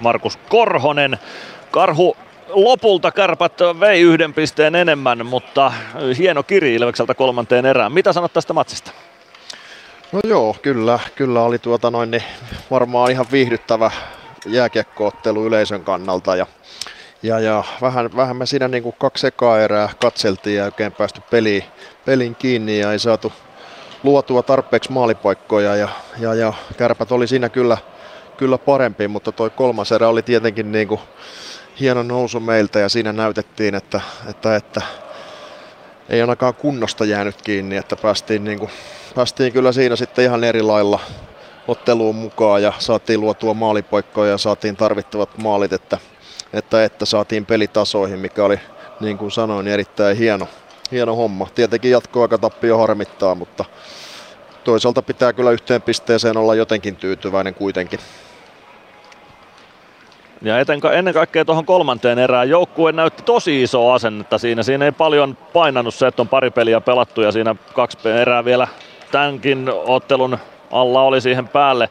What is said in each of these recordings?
Markus Korhonen. Karhu lopulta kärpät vei yhden pisteen enemmän, mutta hieno kiri Ilvekseltä kolmanteen erään. Mitä sanot tästä matsista? No joo, kyllä, kyllä oli tuota noin, niin varmaan ihan viihdyttävä jääkiekkoottelu yleisön kannalta ja, ja, ja vähän, vähän me siinä niin kuin kaksi ekaa erää katseltiin ja oikein päästy peliin, pelin kiinni ja ei saatu luotua tarpeeksi maalipaikkoja ja, ja, ja kärpät oli siinä kyllä, kyllä parempi, mutta toi kolmas erä oli tietenkin niin kuin hieno nousu meiltä ja siinä näytettiin, että, että, että ei ainakaan kunnosta jäänyt kiinni, että päästiin, niin kuin, päästiin kyllä siinä sitten ihan eri lailla otteluun mukaan ja saatiin luotua maalipaikkoja ja saatiin tarvittavat maalit, että, että, että saatiin pelitasoihin, mikä oli niin kuin sanoin erittäin hieno, hieno homma. Tietenkin jatkoaikatappio harmittaa, mutta toisaalta pitää kyllä yhteen pisteeseen olla jotenkin tyytyväinen kuitenkin. Ja eten, ennen kaikkea tuohon kolmanteen erään joukkue näytti tosi iso asennetta siinä. Siinä ei paljon painanut se, että on pari peliä pelattu ja siinä kaksi erää vielä tämänkin ottelun alla oli siihen päälle.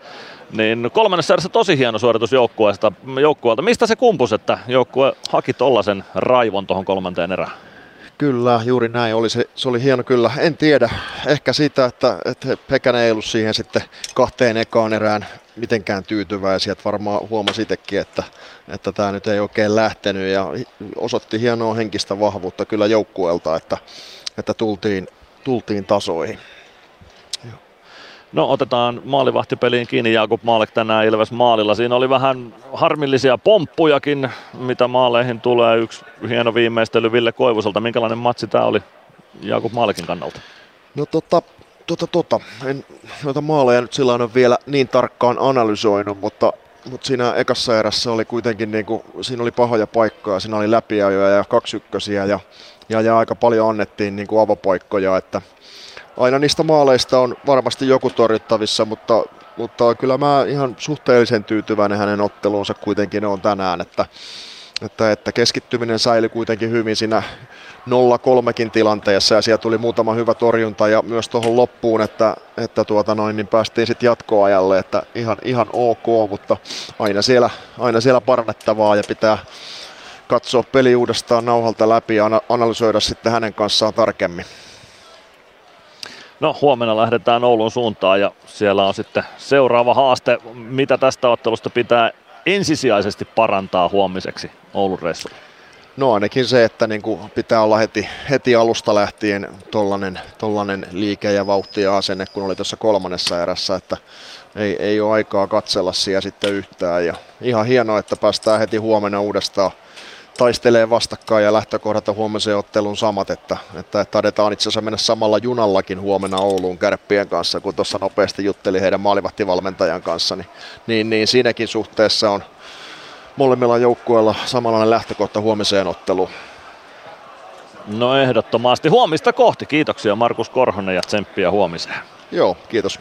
Niin kolmannessa erässä tosi hieno suoritus joukkueelta. Mistä se kumpus, että joukkue haki tollasen raivon tuohon kolmanteen erään? Kyllä, juuri näin. Oli se, se oli hieno kyllä. En tiedä. Ehkä siitä, että, että Pekänen ei ollut siihen sitten kahteen ekaan erään mitenkään tyytyväisiä. Että varmaan huomasi itsekin, että, että tämä nyt ei oikein lähtenyt ja osoitti hienoa henkistä vahvuutta kyllä joukkueelta, että, että tultiin, tultiin tasoihin. No otetaan maalivahtipeliin kiinni Jakub Maalek tänään Ilves maalilla. Siinä oli vähän harmillisia pomppujakin, mitä maaleihin tulee. Yksi hieno viimeistely Ville Koivuselta. Minkälainen matsi tämä oli Jakub Maalekin kannalta? No tota, tota, tota. En noita maaleja nyt sillä vielä niin tarkkaan analysoinut, mutta, mutta siinä ekassa erässä oli kuitenkin, niin kuin, siinä oli pahoja paikkoja, siinä oli läpiajoja ja kaksi ykkösiä ja, ja, ja aika paljon annettiin niin kuin avopaikkoja, että aina niistä maaleista on varmasti joku torjuttavissa, mutta, mutta kyllä mä ihan suhteellisen tyytyväinen hänen otteluunsa kuitenkin on tänään, että, että, että keskittyminen säilyi kuitenkin hyvin siinä 0-3kin tilanteessa ja siellä tuli muutama hyvä torjunta ja myös tuohon loppuun, että, että tuota noin, niin päästiin sitten jatkoajalle, että ihan, ihan ok, mutta aina siellä, aina siellä parannettavaa ja pitää katsoa peli uudestaan nauhalta läpi ja analysoida sitten hänen kanssaan tarkemmin. No huomenna lähdetään Oulun suuntaan ja siellä on sitten seuraava haaste, mitä tästä ottelusta pitää ensisijaisesti parantaa huomiseksi Oulun reissulla. No ainakin se, että niin kuin pitää olla heti, heti alusta lähtien tollanen, tollanen liike ja vauhti ja asenne, kun oli tuossa kolmannessa erässä, että ei, ei ole aikaa katsella siellä sitten yhtään. Ja ihan hienoa, että päästään heti huomenna uudestaan taistelee vastakkain ja lähtökohdat on huomiseen ottelun samat, että, että taidetaan itse asiassa mennä samalla junallakin huomenna Ouluun kärppien kanssa, kun tuossa nopeasti jutteli heidän maalivahtivalmentajan kanssa, niin, niin, niin siinäkin suhteessa on molemmilla joukkueilla samanlainen lähtökohta huomiseen otteluun. No ehdottomasti. Huomista kohti. Kiitoksia Markus Korhonen ja tsemppiä huomiseen. Joo, kiitos.